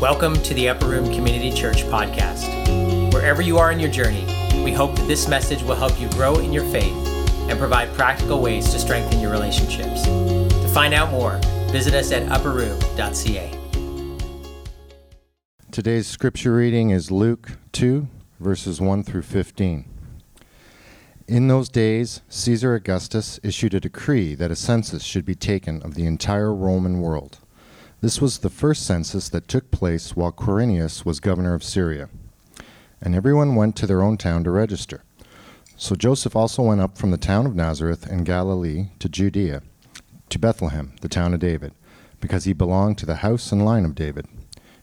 Welcome to the Upper Room Community Church podcast. Wherever you are in your journey, we hope that this message will help you grow in your faith and provide practical ways to strengthen your relationships. To find out more, visit us at upperroom.ca. Today's scripture reading is Luke 2, verses 1 through 15. In those days, Caesar Augustus issued a decree that a census should be taken of the entire Roman world. This was the first census that took place while Quirinius was governor of Syria. And everyone went to their own town to register. So Joseph also went up from the town of Nazareth in Galilee to Judea, to Bethlehem, the town of David, because he belonged to the house and line of David.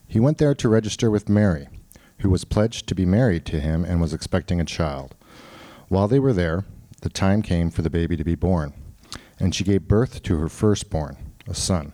He went there to register with Mary, who was pledged to be married to him and was expecting a child. While they were there, the time came for the baby to be born, and she gave birth to her firstborn, a son.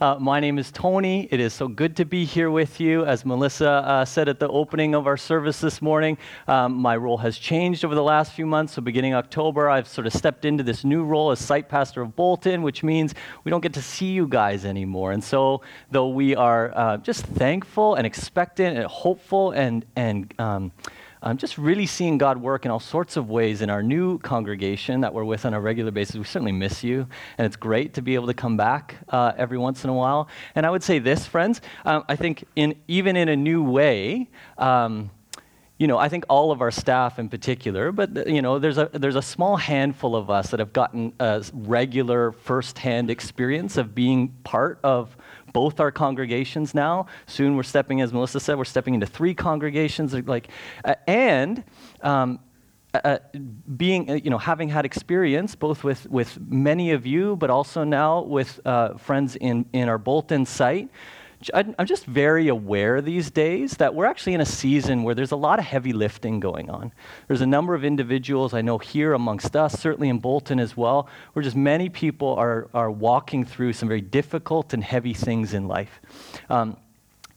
Uh, my name is Tony. It is so good to be here with you. As Melissa uh, said at the opening of our service this morning, um, my role has changed over the last few months. So, beginning October, I've sort of stepped into this new role as site pastor of Bolton, which means we don't get to see you guys anymore. And so, though we are uh, just thankful and expectant and hopeful and, and um, um, just really seeing God work in all sorts of ways in our new congregation that we're with on a regular basis. We certainly miss you, and it's great to be able to come back uh, every once in a while. And I would say this, friends, um, I think in, even in a new way, um, you know, I think all of our staff in particular, but you know, there's a there's a small handful of us that have gotten a regular firsthand experience of being part of both our congregations now. Soon we're stepping, as Melissa said, we're stepping into three congregations. Like, uh, and um, uh, uh being, uh, you know, having had experience both with, with many of you, but also now with uh, friends in, in our Bolton site, I'm just very aware these days that we're actually in a season where there's a lot of heavy lifting going on. There's a number of individuals I know here amongst us, certainly in Bolton as well, where just many people are, are walking through some very difficult and heavy things in life. Um,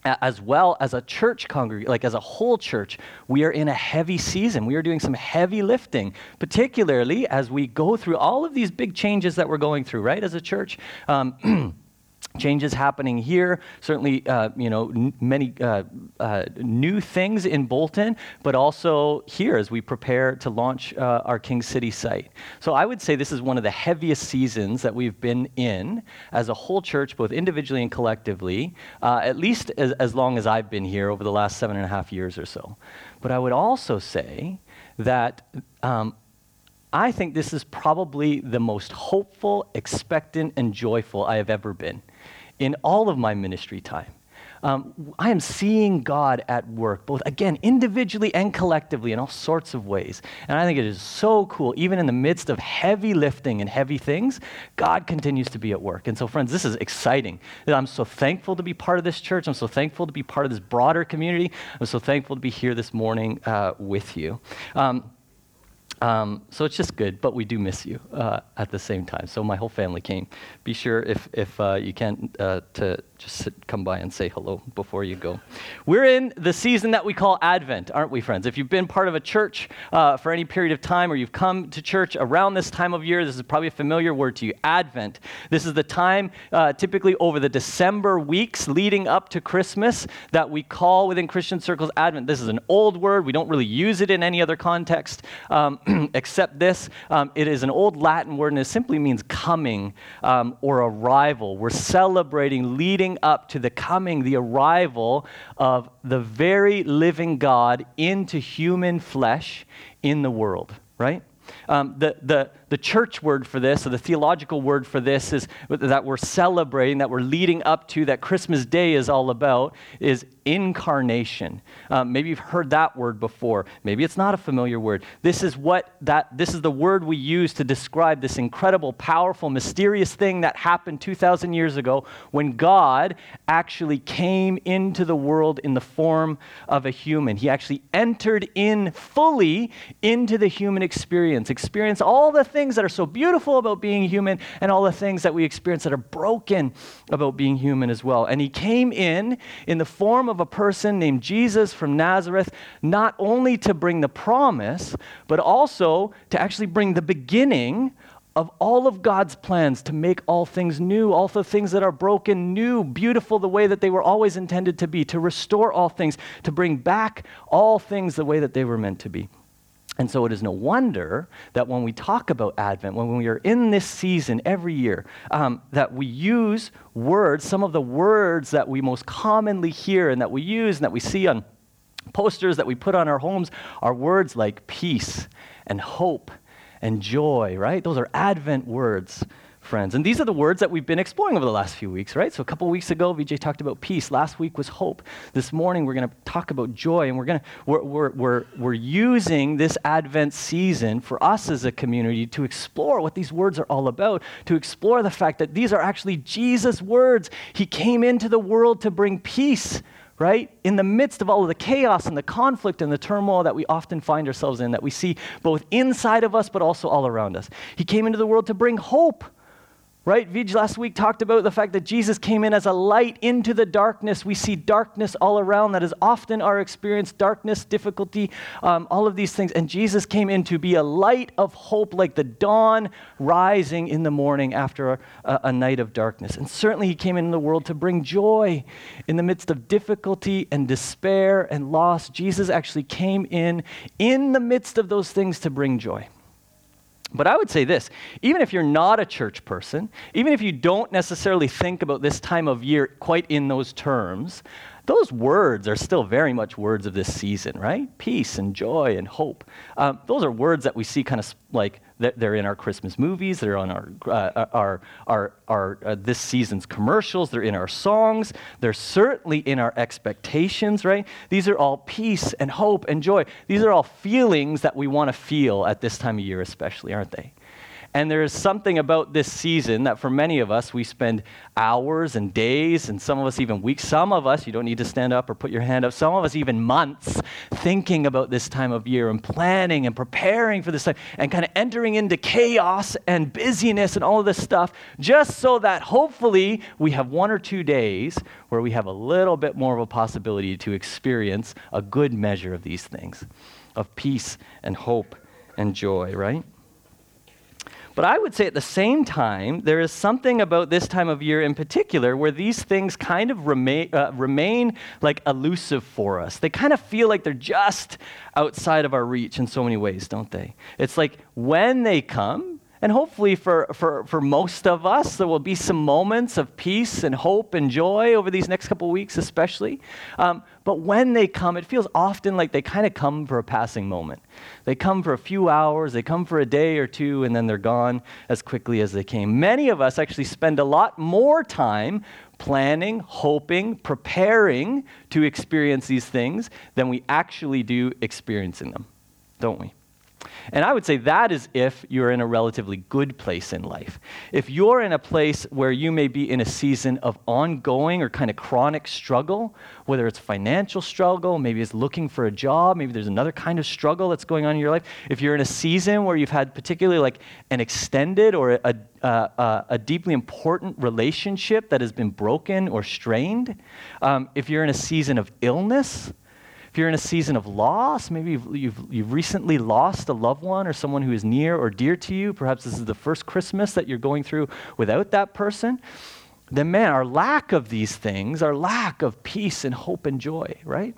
as well as a church congregation, like as a whole church, we are in a heavy season. We are doing some heavy lifting, particularly as we go through all of these big changes that we're going through, right, as a church. Um, changes happening here. Certainly uh, you know n- many uh, uh, new things in bolton but also here as we prepare to launch uh, our king city site. So i would say this is one of the heaviest seasons that we've been in as a whole church both individually and collectively uh, at least as, as long as i've been here over the last seven and a half years or so. But i would also say that um, I think this is probably the most hopeful, expectant, and joyful I have ever been in all of my ministry time. Um, I am seeing God at work, both again, individually and collectively, in all sorts of ways. And I think it is so cool, even in the midst of heavy lifting and heavy things, God continues to be at work. And so, friends, this is exciting. I'm so thankful to be part of this church. I'm so thankful to be part of this broader community. I'm so thankful to be here this morning uh, with you. Um, um, so it's just good, but we do miss you uh, at the same time. So my whole family came. Be sure if, if uh, you can uh, to just sit, come by and say hello before you go. We're in the season that we call Advent, aren't we, friends? If you've been part of a church uh, for any period of time or you've come to church around this time of year, this is probably a familiar word to you Advent. This is the time, uh, typically over the December weeks leading up to Christmas, that we call within Christian circles Advent. This is an old word, we don't really use it in any other context. Um, except this. Um, it is an old Latin word and it simply means coming um, or arrival. We're celebrating, leading up to the coming, the arrival of the very living God into human flesh in the world, right? Um, the, the, the church word for this, or the theological word for this, is that we're celebrating, that we're leading up to, that Christmas Day is all about, is incarnation. Um, maybe you've heard that word before. Maybe it's not a familiar word. This is what that this is the word we use to describe this incredible, powerful, mysterious thing that happened 2,000 years ago when God actually came into the world in the form of a human. He actually entered in fully into the human experience, experience all the things that are so beautiful about being human and all the things that we experience that are broken about being human as well. And he came in in the form of a person named Jesus from Nazareth, not only to bring the promise, but also to actually bring the beginning of all of God's plans to make all things new, all the things that are broken new, beautiful the way that they were always intended to be, to restore all things, to bring back all things the way that they were meant to be. And so it is no wonder that when we talk about Advent, when we are in this season every year, um, that we use words, some of the words that we most commonly hear and that we use and that we see on posters that we put on our homes are words like peace and hope and joy, right? Those are Advent words friends. And these are the words that we've been exploring over the last few weeks, right? So a couple weeks ago, VJ talked about peace. Last week was hope. This morning, we're going to talk about joy. And we're to, we're, we're, we're, we're using this Advent season for us as a community to explore what these words are all about, to explore the fact that these are actually Jesus' words. He came into the world to bring peace right? In the midst of all of the chaos and the conflict and the turmoil that we often find ourselves in, that we see both inside of us but also all around us. He came into the world to bring hope, Right? Vij last week talked about the fact that Jesus came in as a light into the darkness. We see darkness all around. That is often our experience darkness, difficulty, um, all of these things. And Jesus came in to be a light of hope, like the dawn rising in the morning after a, a night of darkness. And certainly, He came in the world to bring joy in the midst of difficulty and despair and loss. Jesus actually came in in the midst of those things to bring joy. But I would say this even if you're not a church person, even if you don't necessarily think about this time of year quite in those terms, those words are still very much words of this season, right? Peace and joy and hope. Um, those are words that we see kind of like they're in our Christmas movies, they're on our, uh, our, our, our uh, this season's commercials, they're in our songs, they're certainly in our expectations, right? These are all peace and hope and joy. These are all feelings that we want to feel at this time of year, especially, aren't they? And there is something about this season that for many of us, we spend hours and days, and some of us even weeks. Some of us, you don't need to stand up or put your hand up, some of us even months thinking about this time of year and planning and preparing for this time and kind of entering into chaos and busyness and all of this stuff, just so that hopefully we have one or two days where we have a little bit more of a possibility to experience a good measure of these things of peace and hope and joy, right? But I would say at the same time, there is something about this time of year in particular where these things kind of remain, uh, remain like elusive for us. They kind of feel like they're just outside of our reach in so many ways, don't they? It's like when they come, and hopefully, for, for, for most of us, there will be some moments of peace and hope and joy over these next couple weeks, especially. Um, but when they come, it feels often like they kind of come for a passing moment. They come for a few hours, they come for a day or two, and then they're gone as quickly as they came. Many of us actually spend a lot more time planning, hoping, preparing to experience these things than we actually do experiencing them, don't we? And I would say that is if you're in a relatively good place in life. If you're in a place where you may be in a season of ongoing or kind of chronic struggle, whether it's financial struggle, maybe it's looking for a job, maybe there's another kind of struggle that's going on in your life. If you're in a season where you've had particularly like an extended or a, a, a deeply important relationship that has been broken or strained, um, if you're in a season of illness, if you're in a season of loss, maybe you've, you've, you've, recently lost a loved one or someone who is near or dear to you, perhaps this is the first Christmas that you're going through without that person, then man, our lack of these things, our lack of peace and hope and joy, right?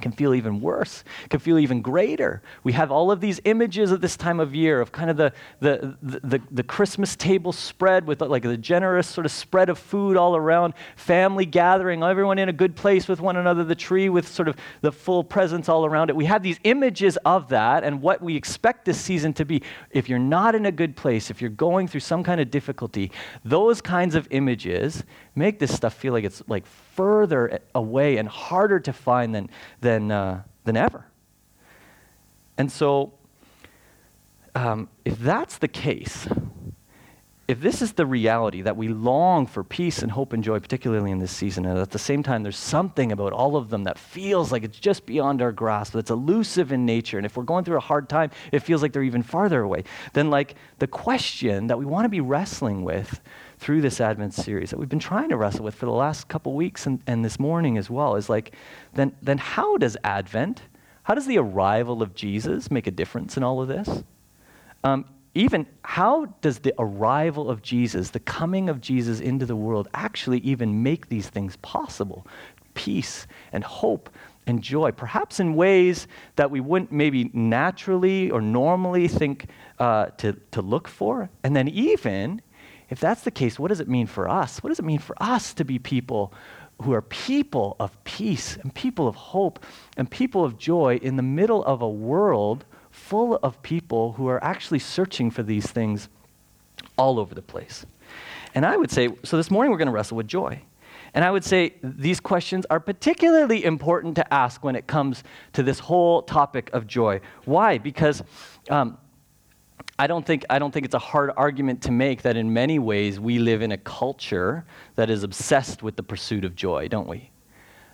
Can feel even worse, can feel even greater. We have all of these images at this time of year of kind of the, the, the, the, Christmas table spread with like the generous sort of spread of food all around, family gathering, everyone in a good place with one another, the tree with sort of the full presence all around it. We have these images of that and what we expect this season to be. If you're not in a good place, if you're going through some kind of difficulty, those kinds of images make this stuff feel like it's like further away and harder to find than, than, uh, than ever. And so, um, if that's the case, if this is the reality that we long for peace and hope and joy, particularly in this season, and at the same time there's something about all of them that feels like it's just beyond our grasp, that's elusive in nature, and if we're going through a hard time, it feels like they're even farther away, then like the question that we want to be wrestling with through this Advent series that we've been trying to wrestle with for the last couple weeks and, and this morning as well is like, then, then how does Advent, how does the arrival of Jesus make a difference in all of this? Um, even how does the arrival of Jesus, the coming of Jesus into the world, actually even make these things possible? Peace and hope and joy, perhaps in ways that we wouldn't maybe naturally or normally think uh, to, to look for. And then, even if that's the case, what does it mean for us? What does it mean for us to be people who are people of peace and people of hope and people of joy in the middle of a world full of people who are actually searching for these things all over the place? And I would say, so this morning we're going to wrestle with joy. And I would say these questions are particularly important to ask when it comes to this whole topic of joy. Why? Because um, I don't think I don't think it's a hard argument to make that in many ways we live in a culture that is obsessed with the pursuit of joy, don't we?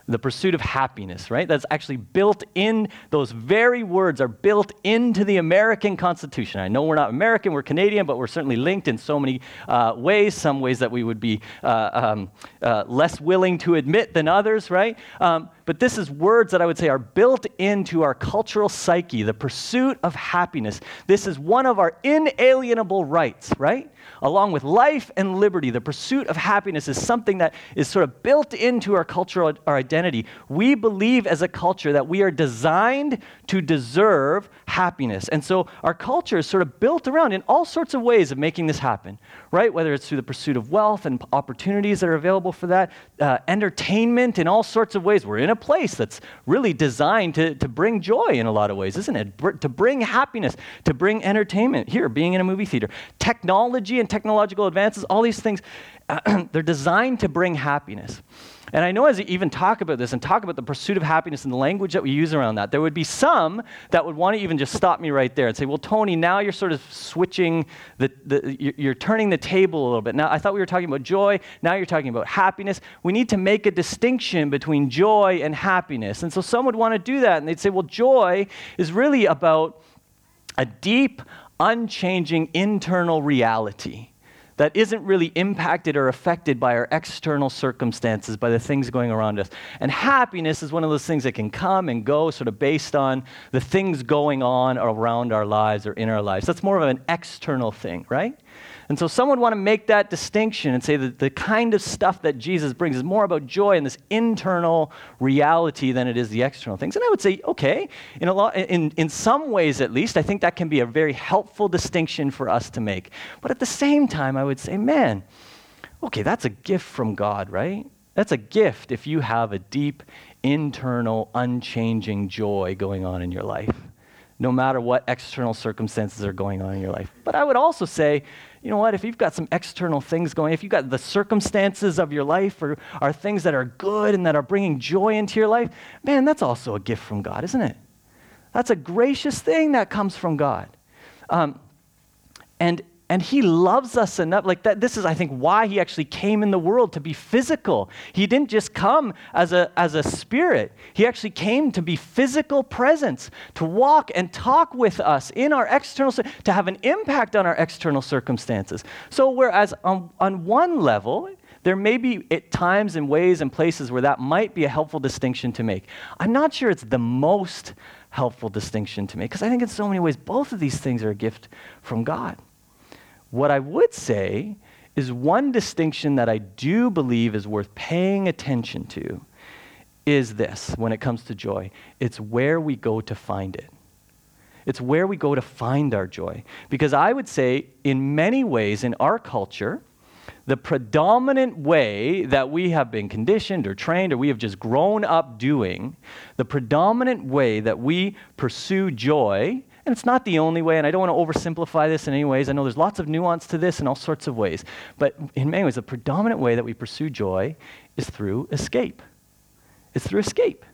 the pursuit of happiness, right? That's actually built in, those very words are built into the American Constitution. I know we're not American, we're Canadian, but we're certainly linked in so many uh, ways, some ways that we would be uh, um, uh, less willing to admit than others, right? Um, but this is words that I would say are built into our cultural psyche, the pursuit of happiness. This is one of our inalienable rights, right? along with life and liberty, the pursuit of happiness is something that is sort of built into our cultural our identity. We believe as a culture that we are designed to deserve happiness. And so our culture is sort of built around in all sorts of ways of making this happen, right? Whether it's through the pursuit of wealth and opportunities that are available for that, uh, entertainment in all sorts of ways. We're in a place that's really designed to, to bring joy in a lot of ways, isn't it? Br- to bring happiness, to bring entertainment. Here, being in a movie theater. Technology and technological advances, all these things, they're designed to bring happiness. And I know as you even talk about this and talk about the pursuit of happiness and the language that we use around that, there would be some that would want to even just stop me right there and say, well, Tony, now you're sort of switching, the, the, you're turning the table a little bit. Now, I thought we were talking about joy. Now you're talking about happiness. We need to make a distinction between joy and happiness. And so some would want to do that. And they'd say, well, joy is really about a deep, unchanging internal reality that isn't really impacted or affected by our external circumstances, by the things going around us. And happiness is one of those things that can come and go sort of based on the things going on around our lives or in our lives. That's more of an external thing, right? And so some would want to make that distinction and say that the kind of stuff that Jesus brings is more about joy and this internal reality than it is the external things. And I would say, okay, in, a lot, in, in some ways at least, I think that can be a very helpful distinction for us to make. But at the same time, I would say, man, okay, that's a gift from God, right? That's a gift if you have a deep, internal, unchanging joy going on in your life, no matter what external circumstances are going on in your life. But I would also say, you know what, if you've got some external things going, if you've got the circumstances of your life or are things that are good and that are bringing joy into your life, man, that's also a gift from God, isn't it? That's a gracious thing that comes from God. Um, and and he loves us enough like that this is i think why he actually came in the world to be physical. He didn't just come as a as a spirit. He actually came to be physical presence to walk and talk with us in our external to have an impact on our external circumstances. So whereas on, on one level there may be at times and ways and places where that might be a helpful distinction to make. I'm not sure it's the most helpful distinction to make because i think in so many ways both of these things are a gift from god what I would say is one distinction that I do believe is worth paying attention to is this when it comes to joy it's where we go to find it. It's where we go to find our joy. Because I would say, in many ways, in our culture, the predominant way that we have been conditioned or trained or we have just grown up doing, the predominant way that we pursue joy, and it's not the only way, and I don't want to oversimplify this in any ways. I know there's lots of nuance to this in all sorts of ways. But in many ways, the predominant way that we pursue joy is through escape. It's through escape.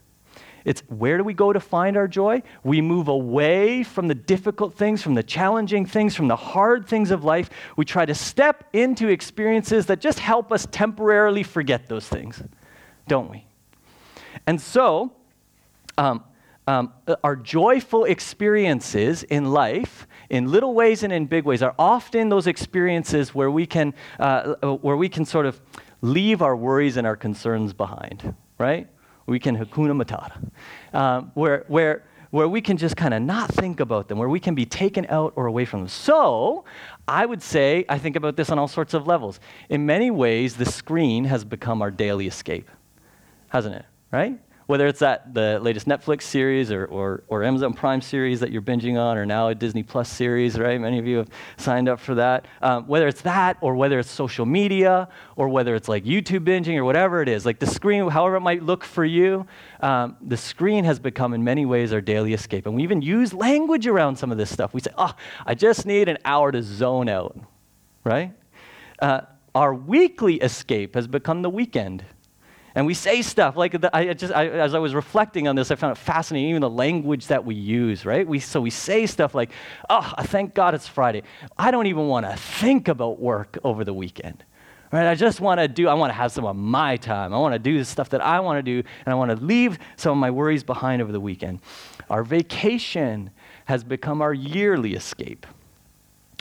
It's where do we go to find our joy? We move away from the difficult things, from the challenging things, from the hard things of life. We try to step into experiences that just help us temporarily forget those things, don't we? And so, um, um, our joyful experiences in life, in little ways and in big ways, are often those experiences where we can, uh, where we can sort of leave our worries and our concerns behind, right? we can hakuna matata, um, where, where, where we can just kind of not think about them, where we can be taken out or away from them. So I would say, I think about this on all sorts of levels. In many ways, the screen has become our daily escape, hasn't it? Right? Whether it's that the latest Netflix series or, or, or, Amazon Prime series that you're binging on, or now a Disney Plus series, right? Many of you have signed up for that. Um, whether it's that, or whether it's social media, or whether it's like YouTube binging, or whatever it is, like the screen, however it might look for you, um, the screen has become in many ways our daily escape. And we even use language around some of this stuff. We say, oh, I just need an hour to zone out, right? Uh, our weekly escape has become the weekend. And we say stuff like the, I just I, as I was reflecting on this, I found it fascinating. Even the language that we use, right? We so we say stuff like, "Oh, thank God it's Friday. I don't even want to think about work over the weekend." Right? I just want to do. I want to have some of my time. I want to do the stuff that I want to do, and I want to leave some of my worries behind over the weekend. Our vacation has become our yearly escape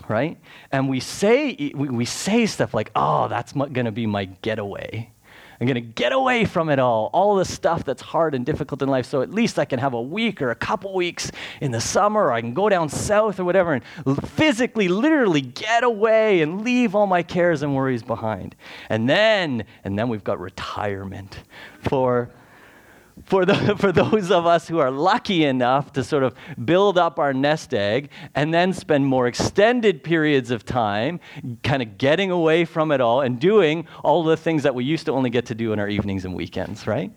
right? And we say, we, we say stuff like, oh, that's going to be my getaway. I'm going to get away from it all, all the stuff that's hard and difficult in life, so at least I can have a week or a couple weeks in the summer, or I can go down south or whatever and physically, literally get away and leave all my cares and worries behind. And then, and then we've got retirement for for, the, for those of us who are lucky enough to sort of build up our nest egg and then spend more extended periods of time kind of getting away from it all and doing all the things that we used to only get to do in our evenings and weekends, right?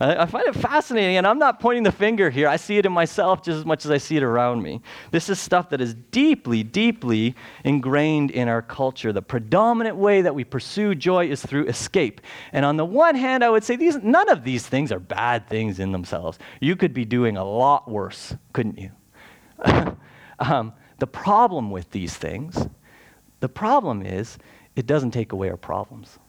I find it fascinating, and I'm not pointing the finger here. I see it in myself just as much as I see it around me. This is stuff that is deeply, deeply ingrained in our culture. The predominant way that we pursue joy is through escape. And on the one hand, I would say these, none of these things are bad things in themselves. You could be doing a lot worse, couldn't you? um, the problem with these things, the problem is it doesn't take away our problems.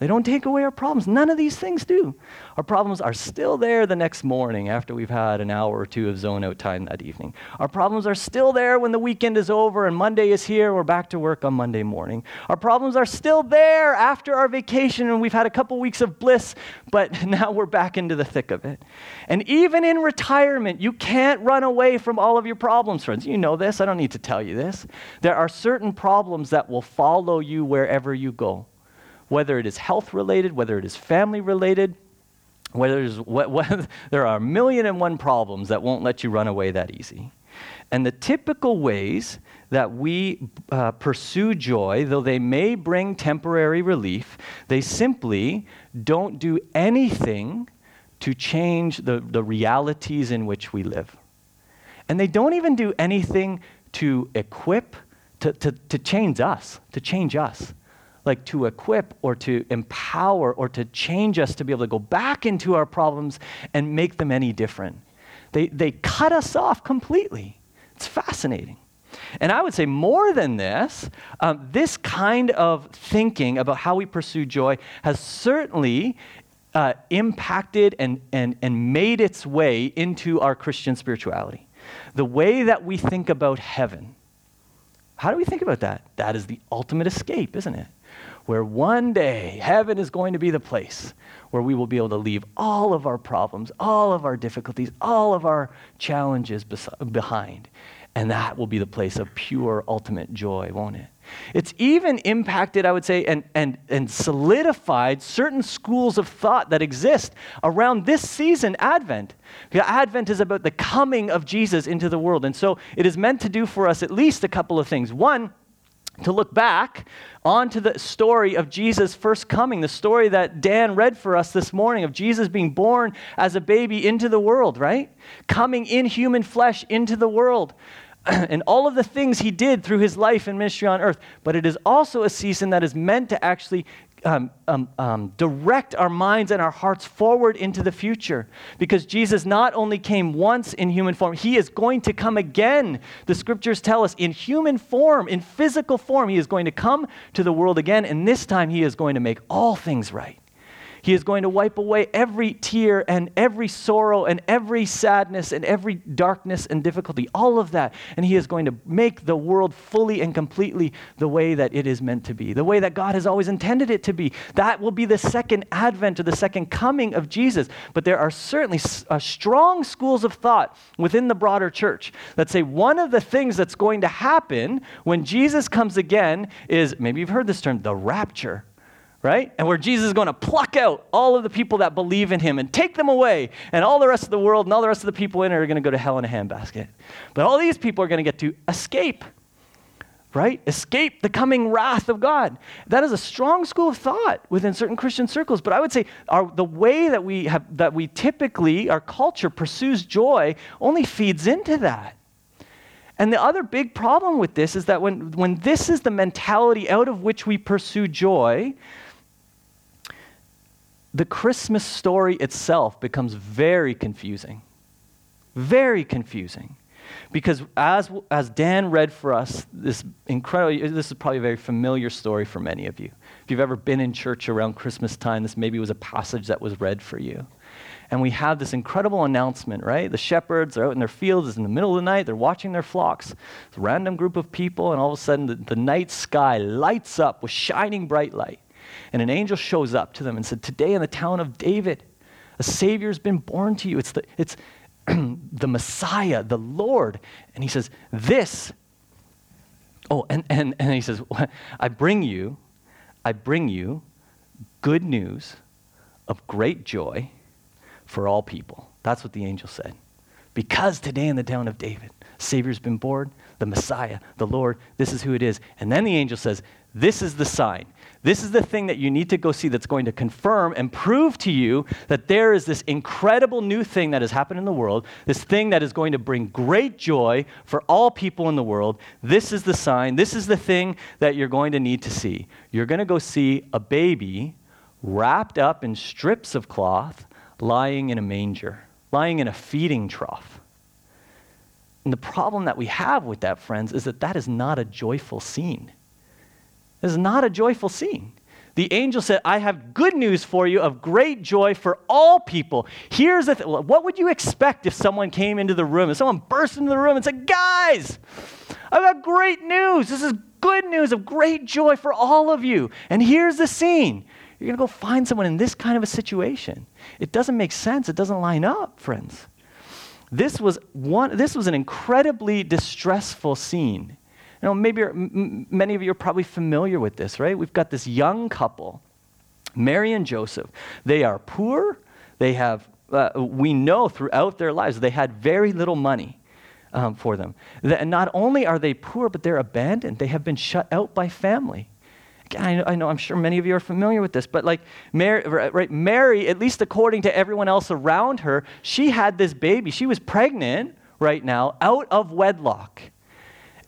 They don't take away our problems. None of these things do. Our problems are still there the next morning after we've had an hour or two of zone out time that evening. Our problems are still there when the weekend is over and Monday is here. We're back to work on Monday morning. Our problems are still there after our vacation and we've had a couple weeks of bliss, but now we're back into the thick of it. And even in retirement, you can't run away from all of your problems, friends. You know this. I don't need to tell you this. There are certain problems that will follow you wherever you go whether it is health related, whether it is family related, whether what, what, there are a million and one problems that won't let you run away that easy. And the typical ways that we uh, pursue joy, though they may bring temporary relief, they simply don't do anything to change the, the realities in which we live. And they don't even do anything to equip, to, to, to change us, to change us like to equip or to empower or to change us to be able to go back into our problems and make them any different. They, they cut us off completely. It's fascinating. And I would say more than this, um, this kind of thinking about how we pursue joy has certainly uh, impacted and, and, and made its way into our Christian spirituality. The way that we think about heaven. How do we think about that? That is the ultimate escape, isn't it? Where one day heaven is going to be the place where we will be able to leave all of our problems, all of our difficulties, all of our challenges behind. And that will be the place of pure, ultimate joy, won't it? It's even impacted, I would say, and, and, and solidified certain schools of thought that exist around this season, Advent. Advent is about the coming of Jesus into the world. And so it is meant to do for us at least a couple of things. One, to look back onto the story of Jesus' first coming, the story that Dan read for us this morning of Jesus being born as a baby into the world, right? Coming in human flesh into the world. and all of the things he did through his life and ministry on earth. But it is also a season that is meant to actually um, um, um, direct our minds and our hearts forward into the future. Because Jesus not only came once in human form, he is going to come again. The scriptures tell us in human form, in physical form, he is going to come to the world again, and this time he is going to make all things right. He is going to wipe away every tear and every sorrow and every sadness and every darkness and difficulty, all of that. And He is going to make the world fully and completely the way that it is meant to be, the way that God has always intended it to be. That will be the second advent or the second coming of Jesus. But there are certainly uh, strong schools of thought within the broader church that say one of the things that's going to happen when Jesus comes again is maybe you've heard this term, the rapture right? And where Jesus is going to pluck out all of the people that believe in him and take them away, and all the rest of the world and all the rest of the people in it are going to go to hell in a handbasket. But all these people are going to get to escape, right? Escape the coming wrath of God. That is a strong school of thought within certain Christian circles. But I would say our, the way that we have, that we typically, our culture pursues joy only feeds into that. And the other big problem with this is that when, when this is the mentality out of which we pursue joy, the Christmas story itself becomes very confusing. Very confusing. Because as, as Dan read for us, this incredible, this is probably a very familiar story for many of you. If you've ever been in church around Christmas time, this maybe was a passage that was read for you. And we have this incredible announcement, right? The shepherds are out in their fields, it's in the middle of the night, they're watching their flocks. It's a random group of people, and all of a sudden the, the night sky lights up with shining bright light. And an angel shows up to them and said, Today in the town of David, a Savior has been born to you. It's the, it's the Messiah, the Lord. And he says, This, oh, and, and, and he says, I bring you, I bring you good news of great joy for all people. That's what the angel said. Because today in the town of David, Savior's been born, the Messiah, the Lord, this is who it is. And then the angel says, This is the sign. This is the thing that you need to go see that's going to confirm and prove to you that there is this incredible new thing that has happened in the world, this thing that is going to bring great joy for all people in the world. This is the sign. This is the thing that you're going to need to see. You're going to go see a baby wrapped up in strips of cloth lying in a manger, lying in a feeding trough. And the problem that we have with that, friends, is that that is not a joyful scene. This is not a joyful scene. The angel said, I have good news for you of great joy for all people. Here's the thing. What would you expect if someone came into the room, if someone burst into the room and said, Guys, I've got great news. This is good news of great joy for all of you. And here's the scene. You're going to go find someone in this kind of a situation. It doesn't make sense. It doesn't line up, friends. This was, one, this was an incredibly distressful scene. You know, maybe m- many of you are probably familiar with this, right? We've got this young couple, Mary and Joseph. They are poor. They have, uh, we know throughout their lives, they had very little money. Um, for them. And not only are they poor, but they're abandoned. They have been shut out by family. I know, I know, I'm sure many of you are familiar with this, but like Mary, right, Mary, at least according to everyone else around her, she had this baby. She was pregnant right now out of wedlock.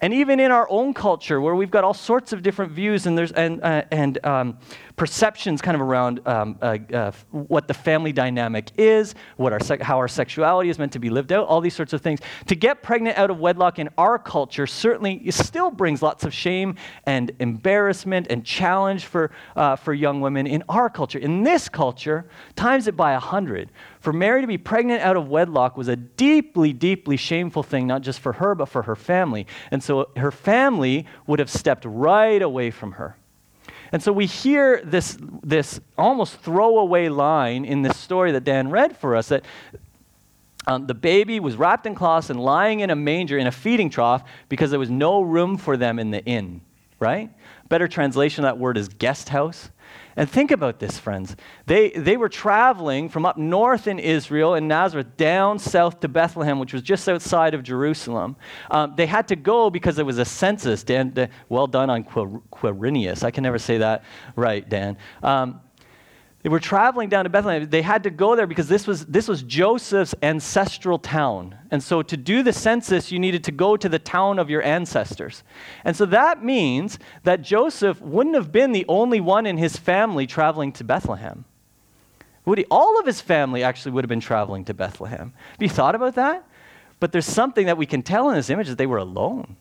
And even in our own culture, where we've got all sorts of different views and, there's, and, uh, and um, perceptions kind of around um, uh, uh, what the family dynamic is, what our how our sexuality is meant to be lived out, all these sorts of things. To get pregnant out of wedlock in our culture certainly still brings lots of shame and embarrassment and challenge for, uh, for young women in our culture. In this culture, times it by a hundred. For Mary to be pregnant out of wedlock was a deeply, deeply shameful thing, not just for her, but for her family. And so her family would have stepped right away from her. And so we hear this, this almost throwaway line in this story that Dan read for us that um, the baby was wrapped in cloths and lying in a manger in a feeding trough because there was no room for them in the inn right? Better translation of that word is guest house. And think about this, friends. They, they were traveling from up north in Israel, in Nazareth, down south to Bethlehem, which was just outside of Jerusalem. Um, they had to go because there was a census. Dan, well done on Quirinius. I can never say that right, Dan. Um, they were traveling down to Bethlehem. They had to go there because this was, this was Joseph's ancestral town. And so to do the census, you needed to go to the town of your ancestors. And so that means that Joseph wouldn't have been the only one in his family traveling to Bethlehem. Would he? All of his family actually would have been traveling to Bethlehem. Have you thought about that? But there's something that we can tell in this image that they were alone.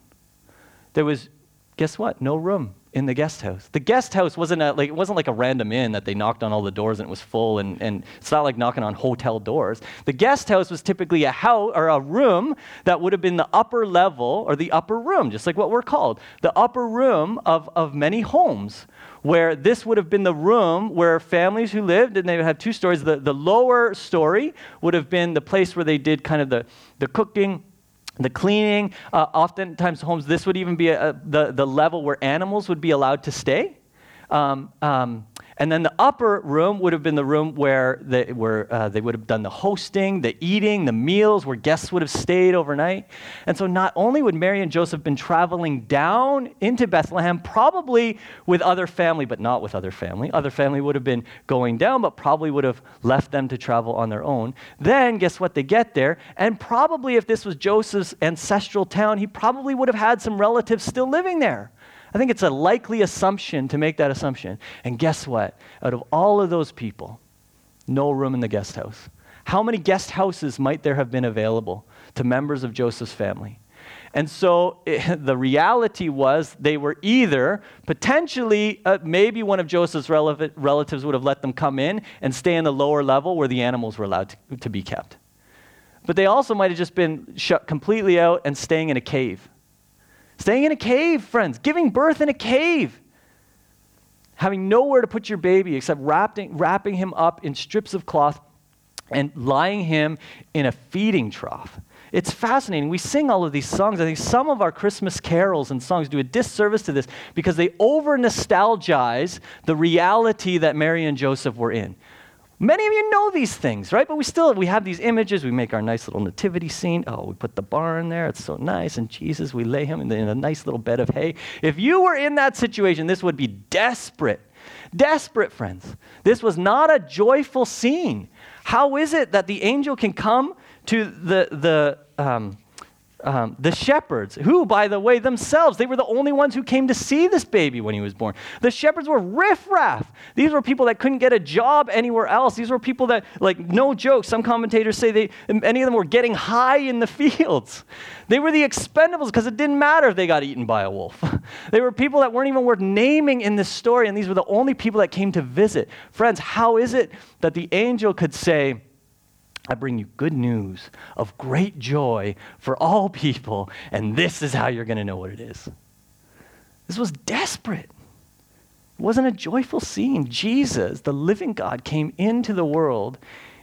There was, guess what? No room in the guest house. The guest house wasn't a, like it wasn't like a random inn that they knocked on all the doors and it was full and, and it's not like knocking on hotel doors. The guest house was typically a house or a room that would have been the upper level or the upper room, just like what we're called. The upper room of, of many homes where this would have been the room where families who lived, and they would have two stories. The, the lower story would have been the place where they did kind of the, the cooking the cleaning, uh, oftentimes homes, this would even be a, the, the level where animals would be allowed to stay. Um, um, and then the upper room would have been the room where they, were, uh, they would have done the hosting, the eating, the meals, where guests would have stayed overnight. And so not only would Mary and Joseph been traveling down into Bethlehem, probably with other family, but not with other family. Other family would have been going down, but probably would have left them to travel on their own. Then, guess what? They get there, and probably if this was Joseph's ancestral town, he probably would have had some relatives still living there. I think it's a likely assumption to make that assumption. And guess what? Out of all of those people, no room in the guest house. How many guest houses might there have been available to members of Joseph's family? And so it, the reality was they were either potentially, uh, maybe one of Joseph's relatives would have let them come in and stay in the lower level where the animals were allowed to, to be kept. But they also might have just been shut completely out and staying in a cave Staying in a cave, friends, giving birth in a cave. Having nowhere to put your baby except wrapping, wrapping him up in strips of cloth and lying him in a feeding trough. It's fascinating. We sing all of these songs. I think some of our Christmas carols and songs do a disservice to this because they over nostalgize the reality that Mary and Joseph were in. Many of you know these things, right? But we still we have these images. We make our nice little nativity scene. Oh, we put the barn there. It's so nice. And Jesus, we lay him in, a nice little bed of hay. If you were in that situation, this would be desperate. Desperate, friends. This was not a joyful scene. How is it that the angel can come to the, the um, um, the shepherds, who, by the way, themselves, they were the only ones who came to see this baby when he was born. The shepherds were riffraff. These were people that couldn't get a job anywhere else. These were people that, like, no joke, some commentators say they, many of them were getting high in the fields. They were the expendables because it didn't matter if they got eaten by a wolf. they were people that weren't even worth naming in this story, and these were the only people that came to visit. Friends, how is it that the angel could say, I bring you good news of great joy for all people, and this is how you're going to know what it is. This was desperate. It wasn't a joyful scene. Jesus, the living God, came into the world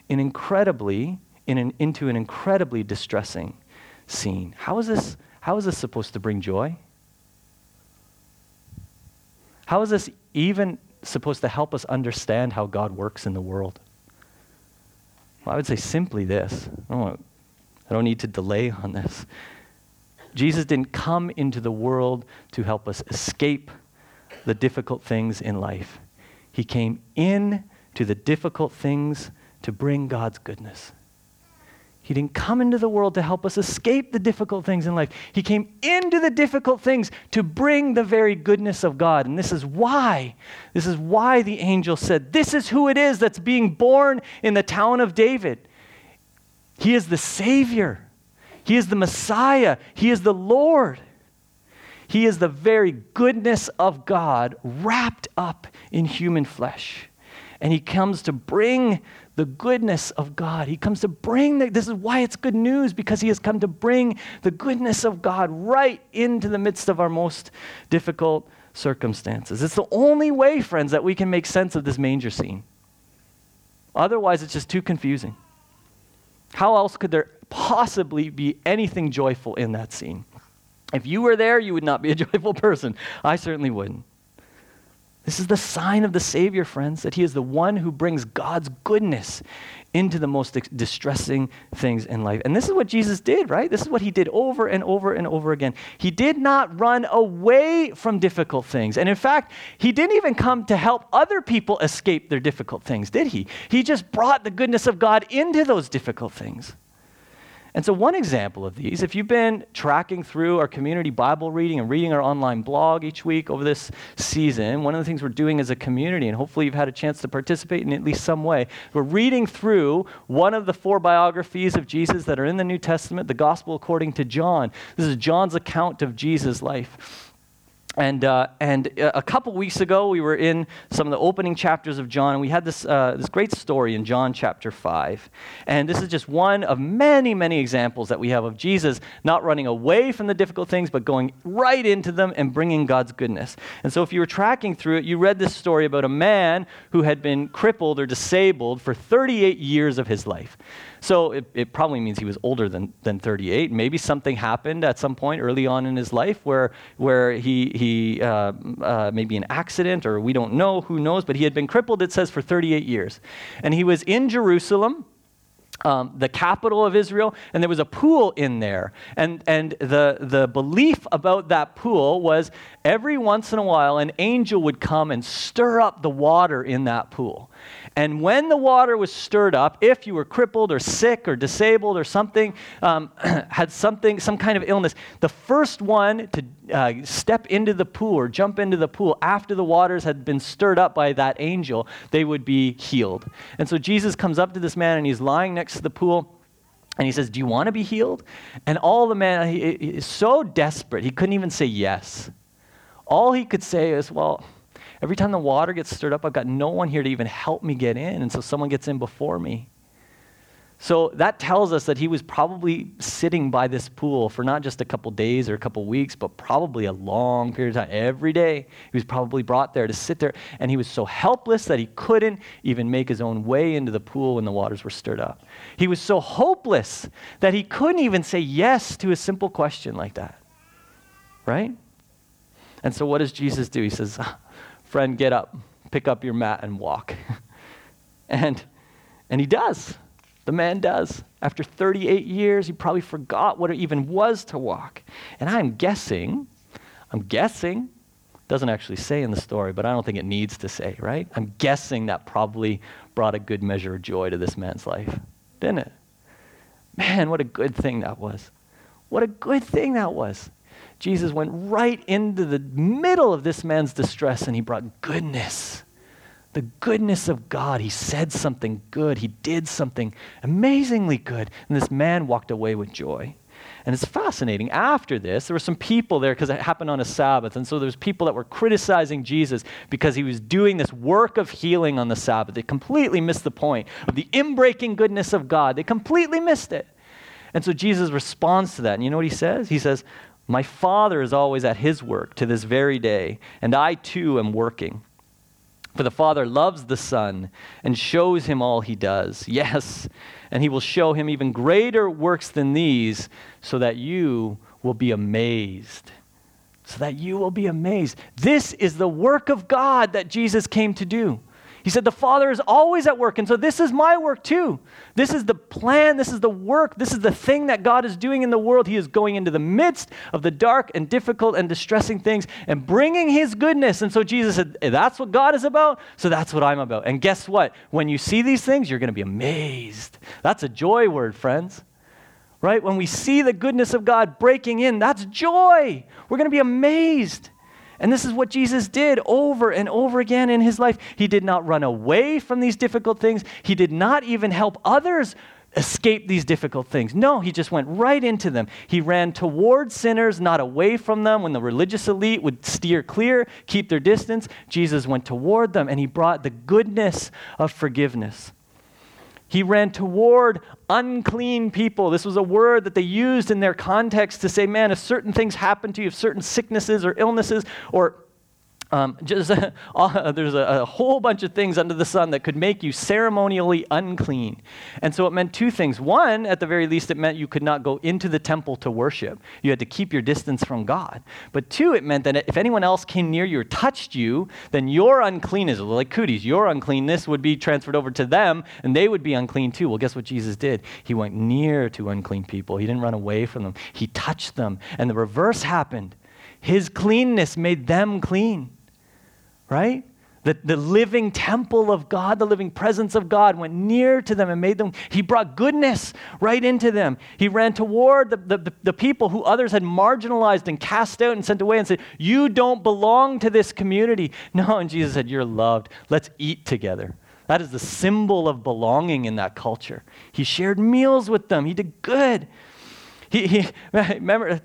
in incredibly, in an, into an incredibly distressing scene. How is, this, how is this supposed to bring joy? How is this even supposed to help us understand how God works in the world? Well, I would say simply this. I don't, I don't need to delay on this. Jesus didn't come into the world to help us escape the difficult things in life. He came in to the difficult things to bring God's goodness. He didn't come into the world to help us escape the difficult things in life. He came into the difficult things to bring the very goodness of God. And this is why, this is why the angel said, This is who it is that's being born in the town of David. He is the Savior, He is the Messiah, He is the Lord. He is the very goodness of God wrapped up in human flesh. And He comes to bring the goodness of God. He comes to bring, the, this is why it's good news, because he has come to bring the goodness of God right into the midst of our most difficult circumstances. It's the only way, friends, that we can make sense of this manger scene. Otherwise, it's just too confusing. How else could there possibly be anything joyful in that scene? If you were there, you would not be a joyful person. I certainly wouldn't. This is the sign of the Savior, friends, that He is the one who brings God's goodness into the most distressing things in life. And this is what Jesus did, right? This is what He did over and over and over again. He did not run away from difficult things. And in fact, He didn't even come to help other people escape their difficult things, did He? He just brought the goodness of God into those difficult things. And so, one example of these, if you've been tracking through our community Bible reading and reading our online blog each week over this season, one of the things we're doing as a community, and hopefully you've had a chance to participate in at least some way, we're reading through one of the four biographies of Jesus that are in the New Testament, the Gospel according to John. This is John's account of Jesus' life. And, uh, and a couple weeks ago, we were in some of the opening chapters of John, and we had this, uh, this great story in John chapter 5. And this is just one of many, many examples that we have of Jesus not running away from the difficult things, but going right into them and bringing God's goodness. And so, if you were tracking through it, you read this story about a man who had been crippled or disabled for 38 years of his life. So it, it, probably means he was older than, than 38. Maybe something happened at some point early on in his life where, where he, he uh, uh, maybe an accident or we don't know, who knows, but he had been crippled, it says, for 38 years. And he was in Jerusalem um, the capital of Israel, and there was a pool in there. And, and the, the belief about that pool was every once in a while, an angel would come and stir up the water in that pool. And when the water was stirred up, if you were crippled or sick or disabled or something, um, had something, some kind of illness, the first one to uh, step into the pool or jump into the pool after the waters had been stirred up by that angel, they would be healed. And so Jesus comes up to this man and he's lying next to the pool. And he says, Do you want to be healed? And all the man, he, he is so desperate, he couldn't even say yes. All he could say is, Well, every time the water gets stirred up, I've got no one here to even help me get in. And so someone gets in before me. So that tells us that he was probably sitting by this pool for not just a couple days or a couple weeks, but probably a long period of time. Every day, he was probably brought there to sit there. And he was so helpless that he couldn't even make his own way into the pool when the waters were stirred up. He was so hopeless that he couldn't even say yes to a simple question like that. Right? And so what does Jesus do? He says, Friend, get up, pick up your mat, and walk. and, and he does. The man does. After 38 years, he probably forgot what it even was to walk. And I'm guessing, I'm guessing, doesn't actually say in the story, but I don't think it needs to say, right? I'm guessing that probably brought a good measure of joy to this man's life, didn't it? Man, what a good thing that was. What a good thing that was. Jesus went right into the middle of this man's distress and he brought goodness the goodness of God. He said something good, he did something amazingly good, and this man walked away with joy. And it's fascinating. After this, there were some people there because it happened on a Sabbath. And so there's people that were criticizing Jesus because he was doing this work of healing on the Sabbath. They completely missed the point of the inbreaking goodness of God. They completely missed it. And so Jesus responds to that. And you know what he says? He says, My Father is always at his work to this very day, and I too am working. For the Father loves the Son and shows him all he does. Yes, and he will show him even greater works than these, so that you will be amazed. So that you will be amazed. This is the work of God that Jesus came to do. He said, The Father is always at work. And so this is my work too. This is the plan. This is the work. This is the thing that God is doing in the world. He is going into the midst of the dark and difficult and distressing things and bringing His goodness. And so Jesus said, That's what God is about. So that's what I'm about. And guess what? When you see these things, you're going to be amazed. That's a joy word, friends. Right? When we see the goodness of God breaking in, that's joy. We're going to be amazed. And this is what Jesus did over and over again in his life. He did not run away from these difficult things, he did not even help others escape these difficult things. No, he just went right into them. He ran towards sinners, not away from them. When the religious elite would steer clear, keep their distance, Jesus went toward them and he brought the goodness of forgiveness. He ran toward unclean people. This was a word that they used in their context to say, man, if certain things happen to you, if certain sicknesses or illnesses or Um, just uh, there's a, a, whole bunch of things under the sun that could make you ceremonially unclean. And so it meant two things. One, at the very least, it meant you could not go into the temple to worship. You had to keep your distance from God. But two, it meant that if anyone else came near you or touched you, then your uncleanness, like cooties, your uncleanness would be transferred over to them and they would be unclean too. Well, guess what Jesus did? He went near to unclean people. He didn't run away from them. He touched them. And the reverse happened. His cleanness made them clean right? The, the living temple of God, the living presence of God went near to them and made them, he brought goodness right into them. He ran toward the, the, the, people who others had marginalized and cast out and sent away and said, You don't belong to this community. No, and Jesus said, You're loved. Let's eat together. That is the symbol of belonging in that culture. He shared meals with them, he did good. He, he, remember,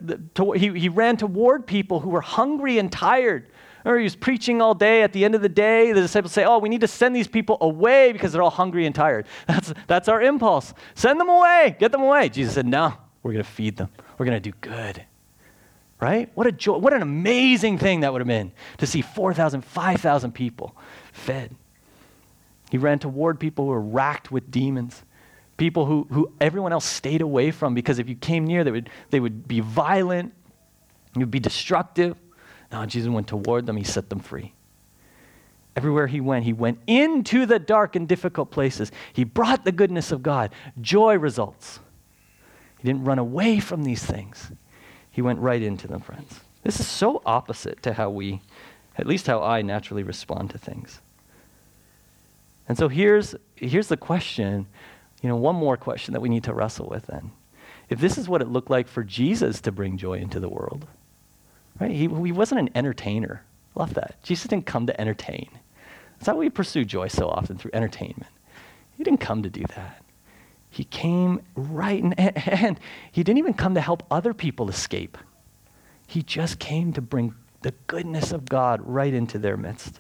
he, he ran toward people who were hungry and tired or he was preaching all day. At the end of the day, the disciples say, Oh, we need to send these people away because they're all hungry and tired. That's, that's our impulse. Send them away. Get them away. Jesus said, No, we're going to feed them. We're going to do good. Right? What a joy. What an amazing thing that would have been to see 4,000, 5,000 people fed. He ran toward people who were racked with demons people who, who everyone else stayed away from because if you came near, they would, they would be violent, you'd be destructive. No, Jesus went toward them, he set them free. Everywhere he went, he went into the dark and difficult places. He brought the goodness of God, joy results. He didn't run away from these things, he went right into them, friends. This is so opposite to how we, at least how I naturally respond to things. And so here's, here's the question, you know, one more question that we need to wrestle with then. If this is what it looked like for Jesus to bring joy into the world, Right? He, he wasn't an entertainer. Love that. Jesus didn't come to entertain. That's how we pursue joy so often through entertainment. He didn't come to do that. He came right, and, and he didn't even come to help other people escape. He just came to bring the goodness of God right into their midst.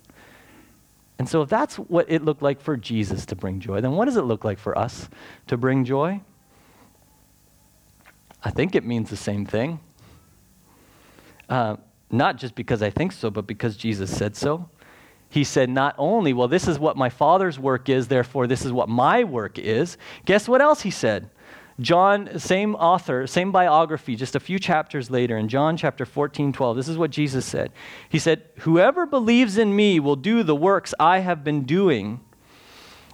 And so, if that's what it looked like for Jesus to bring joy, then what does it look like for us to bring joy? I think it means the same thing. Uh, not just because I think so, but because Jesus said so. He said, not only, well, this is what my Father's work is, therefore this is what my work is. Guess what else he said? John, same author, same biography, just a few chapters later, in John chapter 14, 12, this is what Jesus said. He said, Whoever believes in me will do the works I have been doing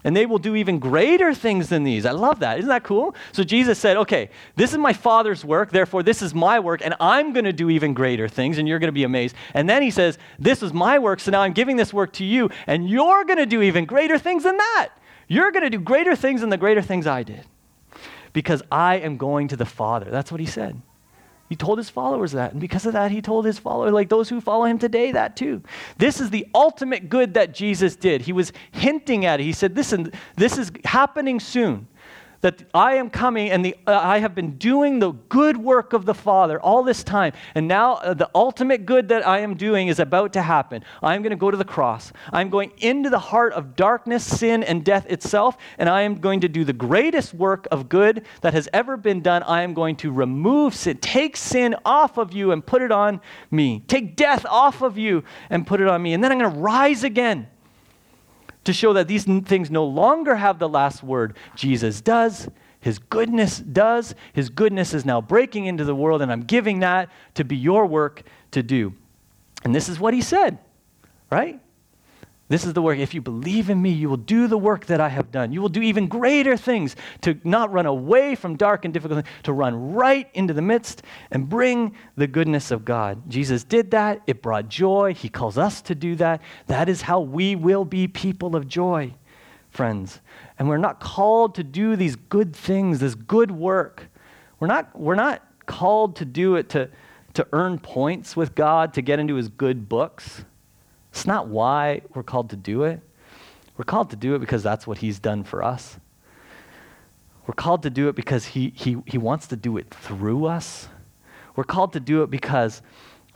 and they will do even greater things than these. I love that. Isn't that cool? So Jesus said, okay, this is my Father's work, therefore this is my work, and I'm going to do even greater things, and you're going to be amazed. And then he says, this is my work, so now I'm giving this work to you, and you're going to do even greater things than that. You're going to do greater things than the greater things I did. Because I am going to the Father. That's what he said. He told his followers that. And because of that, he told his followers, like those who follow him today, that too. This is the ultimate good that Jesus did. He was hinting at it. He said, Listen, this is happening soon that I am coming and the, uh, I have been doing the good work of the Father all this time. And now uh, the ultimate good that I am doing is about to happen. I'm going to go to the cross. I'm going into the heart of darkness, sin, and death itself. And I am going to do the greatest work of good that has ever been done. I am going to remove sin, take sin off of you and put it on me, take death off of you and put it on me. And then I'm going to rise again to show that these things no longer have the last word. Jesus does. His goodness does. His goodness is now breaking into the world, and I'm giving that to be your work to do. And this is what he said, right? This is the work. If you believe in me, you will do the work that I have done. You will do even greater things to not run away from dark and difficult to run right into the midst and bring the goodness of God. Jesus did that. It brought joy. He calls us to do that. That is how we will be people of joy, friends. And we're not called to do these good things, this good work. We're not, we're not called to do it to, to earn points with God, to get into his good books. It's not why we're called to do it. We're called to do it because that's what He's done for us. We're called to do it because he, he, he wants to do it through us. We're called to do it because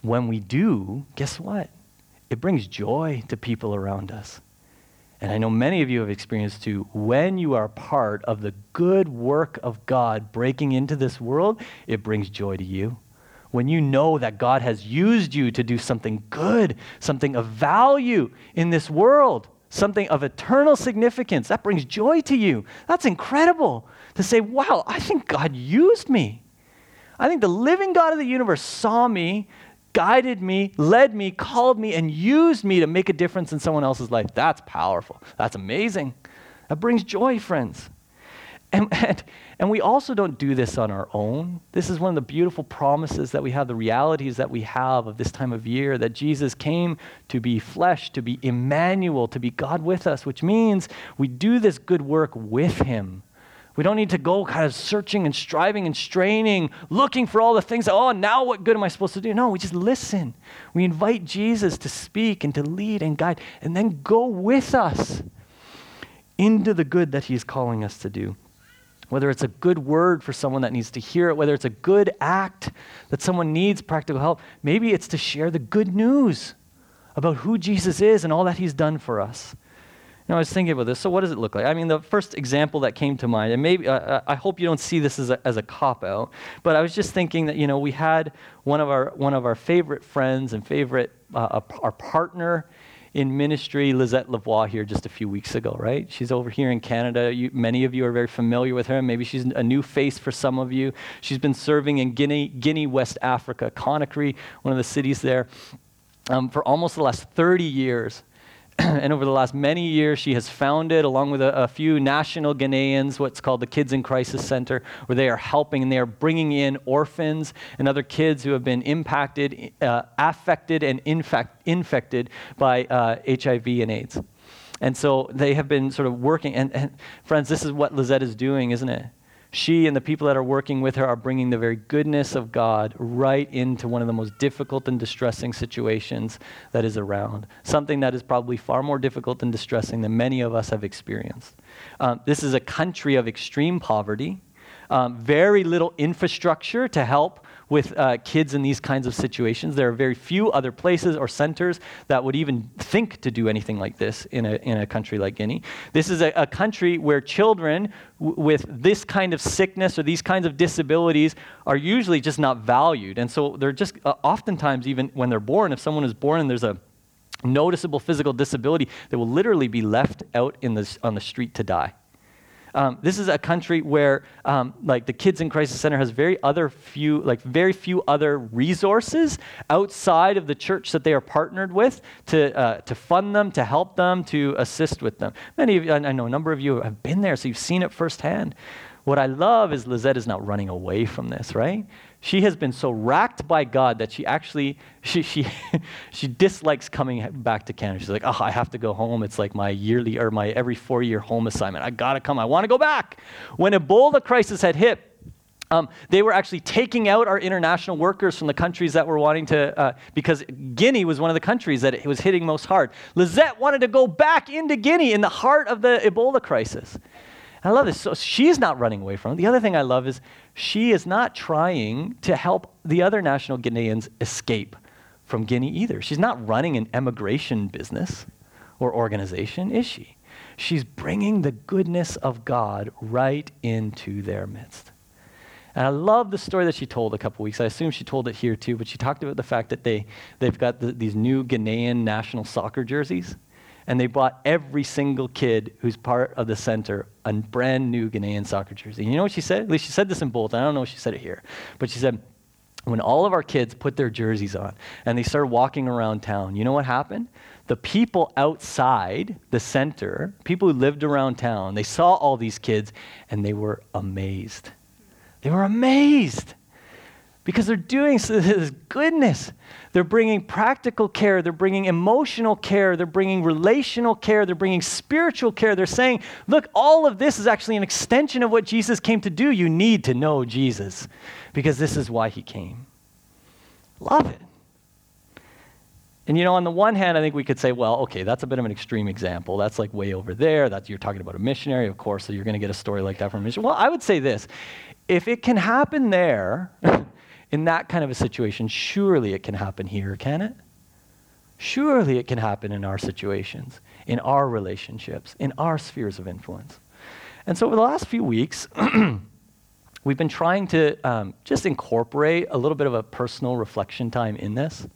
when we do, guess what? It brings joy to people around us. And I know many of you have experienced too, when you are part of the good work of God breaking into this world, it brings joy to you. When you know that God has used you to do something good, something of value in this world, something of eternal significance. That brings joy to you. That's incredible to say, wow, I think God used me. I think the living God of the universe saw me, guided me, led me, called me, and used me to make a difference in someone else's life. That's powerful. That's amazing. That brings joy, friends. And, and, and, we also don't do this on our own. This is one of the beautiful promises that we have, the realities that we have of this time of year, that Jesus came to be flesh, to be Emmanuel, to be God with us, which means we do this good work with Him. We don't need to go kind of searching and striving and straining, looking for all the things. oh, now what good am I supposed to do? No, we just listen. We invite Jesus to speak and to lead and guide, and then go with us into the good that He's calling us to do. Whether it's a good word for someone that needs to hear it, whether it's a good act that someone needs practical help, maybe it's to share the good news about who Jesus is and all that He's done for us. Now, I was thinking about this. So, what does it look like? I mean, the first example that came to mind, and maybe uh, I hope you don't see this as a, as a cop out, but I was just thinking that you know we had one of our one of our favorite friends and favorite uh, our partner in ministry, Lizette Lavoie, here just a few weeks ago, right? She's over here in Canada. You, many of you are very familiar with her. Maybe she's a new face for some of you. She's been serving in Guinea, Guinea West Africa, Conakry, one of the cities there, um, for almost the last 30 years. and over the last many years, she has founded, along with a, a, few national Ghanaians, what's called the Kids in Crisis Center, where they are helping and they are bringing in orphans and other kids who have been impacted, uh, affected, and infect, infected by uh, HIV and AIDS. And so they have been sort of working. And, and friends, this is what Lizette is doing, isn't it? She and the people that are working with her are bringing the very goodness of God right into one of the most difficult and distressing situations that is around. Something that is probably far more difficult and distressing than many of us have experienced. Um, this is a country of extreme poverty, um, very little infrastructure to help with uh, kids in these kinds of situations. There are very few other places or centers that would even think to do anything like this in a, in a country like Guinea. This is a, a country where children w- with this kind of sickness or these kinds of disabilities are usually just not valued. And so they're just uh, oftentimes, even when they're born, if someone is born and there's a noticeable physical disability, they will literally be left out in the, on the street to die. Um, this is a country where, um, like, the Kids in Crisis Center has very other few, like, very few other resources outside of the church that they are partnered with to uh, to fund them, to help them, to assist with them. Many of you, I know a number of you have been there, so you've seen it firsthand. What I love is Lizette is not running away from this, right? She has been so racked by God that she actually she she she dislikes coming back to Canada. She's like, "Oh, I have to go home. It's like my yearly or my every 4-year home assignment. I got to come. I want to go back." When Ebola crisis had hit, um, they were actually taking out our international workers from the countries that were wanting to, uh, because Guinea was one of the countries that it was hitting most hard. Lizette wanted to go back into Guinea in the heart of the Ebola crisis. I love this. So she's not running away from it. The other thing I love is she is not trying to help the other national Guineans escape from Guinea either. She's not running an emigration business or organization, is she? She's bringing the goodness of God right into their midst. And I love the story that she told a couple weeks. I assume she told it here too, but she talked about the fact that they, they've got the, these new Ghanaian national soccer jerseys and they bought every single kid who's part of the center a brand new Ghanaian soccer jersey. And You know what she said? At least she said this in bold. I don't know if she said it here. But she said, when all of our kids put their jerseys on and they started walking around town, you know what happened? The people outside the center, people who lived around town, they saw all these kids and they were amazed. They were amazed because they're doing this goodness. They're bringing practical care, they're bringing emotional care, they're bringing relational care, they're bringing spiritual care. They're saying, look, all of this is actually an extension of what Jesus came to do. You need to know Jesus because this is why he came. Love it. And you know, on the one hand, I think we could say, well, okay, that's a bit of an extreme example. That's like way over there. That's you're talking about a missionary, of course, so you're going to get a story like that from a missionary. Well, I would say this: if it can happen there, in that kind of a situation, surely it can happen here, can it? Surely it can happen in our situations, in our relationships, in our spheres of influence. And so, over the last few weeks, we've been trying to um, just incorporate a little bit of a personal reflection time in this.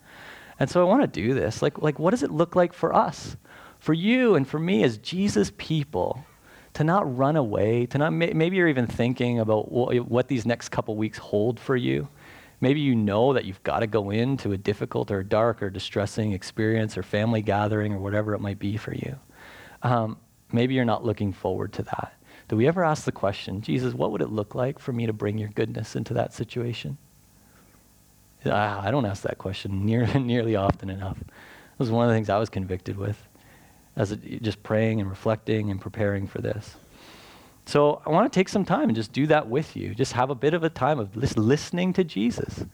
And so I want to do this. Like, like, what does it look like for us? For you and for me as Jesus people to not run away, to not, maybe you're even thinking about what, what these next couple weeks hold for you. Maybe you know that you've got to go into a difficult or dark or distressing experience or family gathering or whatever it might be for you. Um, maybe you're not looking forward to that. Do we ever ask the question, Jesus, what would it look like for me to bring your goodness into that situation? I don't ask that question near, nearly often enough. It was one of the things I was convicted with as a, just praying and reflecting and preparing for this. So I want to take some time and just do that with you. Just have a bit of a time of just listening to Jesus.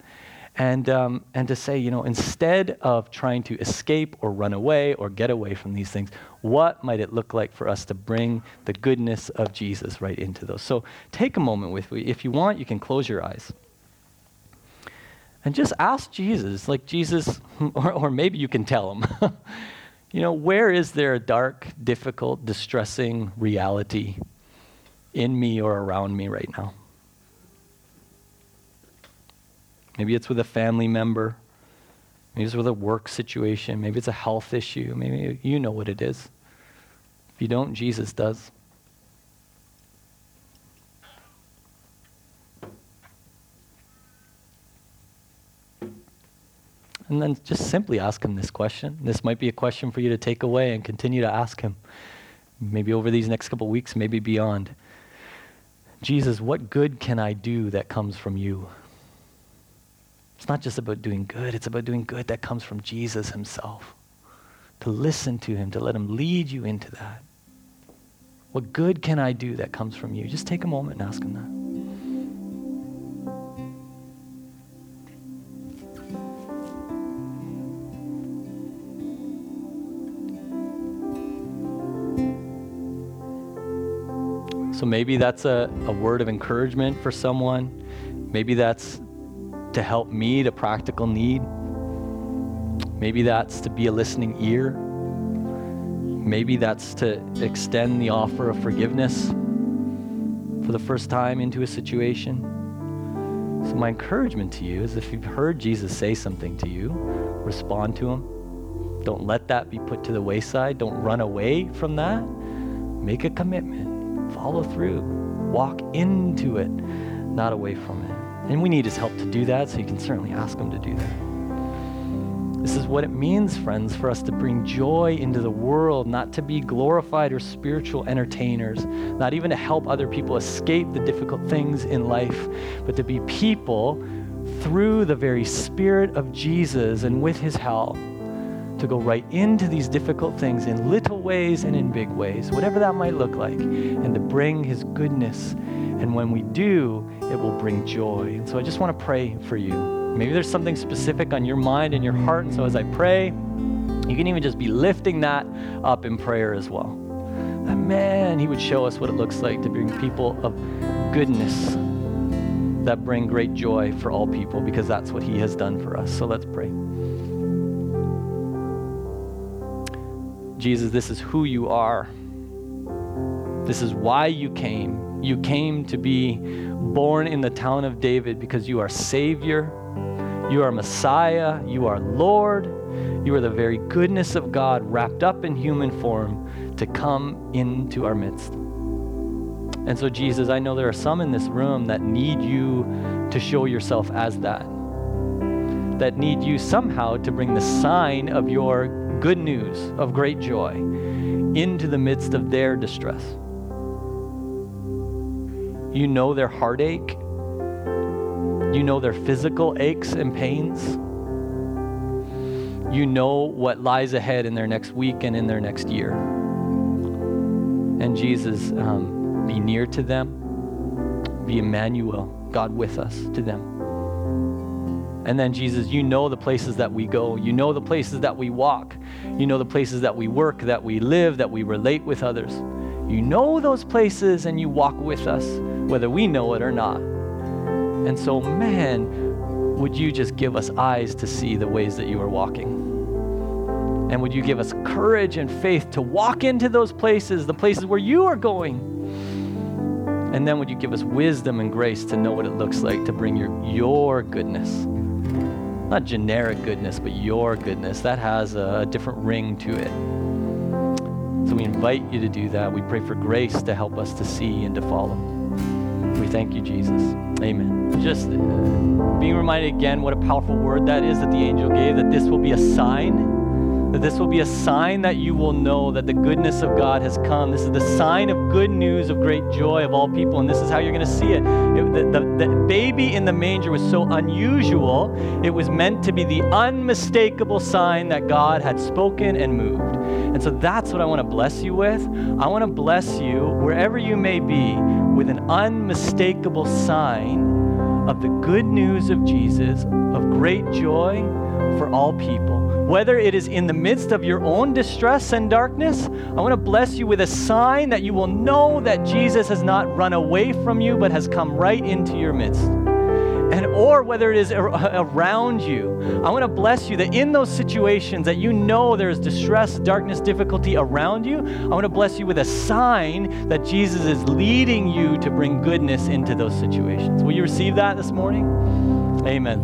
And, um, and to say, you know, instead of trying to escape or run away or get away from these things, what might it look like for us to bring the goodness of Jesus right into those? So take a moment with me. If you want, you can close your eyes. And just ask Jesus, like Jesus, or, or maybe you can tell him, you know, where is there a dark, difficult, distressing reality in me or around me right now? Maybe it's with a family member. Maybe it's with a work situation. Maybe it's a health issue. Maybe you know what it is. If you don't, Jesus does. And then just simply ask him this question. This might be a question for you to take away and continue to ask him, maybe over these next couple weeks, maybe beyond. Jesus, what good can I do that comes from you? It's not just about doing good, it's about doing good that comes from Jesus himself. To listen to him, to let him lead you into that. What good can I do that comes from you? Just take a moment and ask him that. So maybe that's a, a word of encouragement for someone. Maybe that's to help meet a practical need. Maybe that's to be a listening ear. Maybe that's to extend the offer of forgiveness for the first time into a situation. So, my encouragement to you is if you've heard Jesus say something to you, respond to him. Don't let that be put to the wayside. Don't run away from that. Make a commitment follow through, walk into it, not away from it. And we need his help to do that, so you can certainly ask him to do that. This is what it means, friends, for us to bring joy into the world, not to be glorified or spiritual entertainers, not even to help other people escape the difficult things in life, but to be people through the very Spirit of Jesus and with his help to go right into these difficult things in little ways and in big ways, whatever that might look like, and to bring His goodness. And when we do, it will bring joy. And so I just want to pray for you. Maybe there's something specific on your mind and your heart. And so as I pray, you can even just be lifting that up in prayer as well. That man, He would show us what it looks like to bring people of goodness that bring great joy for all people because that's what He has done for us. So let's pray. Jesus, this is who you are. This is why you came. You came to be born in the town of David because you are Savior, you are Messiah, you are Lord, you are the very goodness of God wrapped up in human form to come into our midst. And so, Jesus, I know there are some in this room that need you to show yourself as that, that need you somehow to bring the sign of your good news of great joy into the midst of their distress. You know their heartache. You know their physical aches and pains. You know what lies ahead in their next week and in their next year. And Jesus, um, be near to them. Be Emmanuel, God with us to them. And then, Jesus, you know the places that we go. You know the places that we walk. You know the places that we work, that we live, that we relate with others. You know those places and you walk with us, whether we know it or not. And so, man, would you just give us eyes to see the ways that you are walking? And would you give us courage and faith to walk into those places, the places where you are going, And then would you give us wisdom and grace to know what it looks like to bring your, your goodness? Not generic goodness, but your goodness. That has a, different ring to it. So we invite you to do that. We pray for grace to help us to see and to follow. We thank you, Jesus. Amen. Just being reminded again what a powerful word that is that the angel gave, that this will be a sign that this will be a sign that you will know that the goodness of God has come. This is the sign of good news of great joy of all people, and this is how you're going to see it. it the, the, the baby in the manger was so unusual, it was meant to be the unmistakable sign that God had spoken and moved. And so that's what I want to bless you with. I want to bless you, wherever you may be, with an unmistakable sign of the good news of Jesus, of great joy for all people whether it is in the midst of your own distress and darkness, I want to bless you with a sign that you will know that Jesus has not run away from you, but has come right into your midst. And or whether it is around you, I want to bless you that in those situations that you know there is distress, darkness, difficulty around you, I want to bless you with a sign that Jesus is leading you to bring goodness into those situations. Will you receive that this morning? Amen.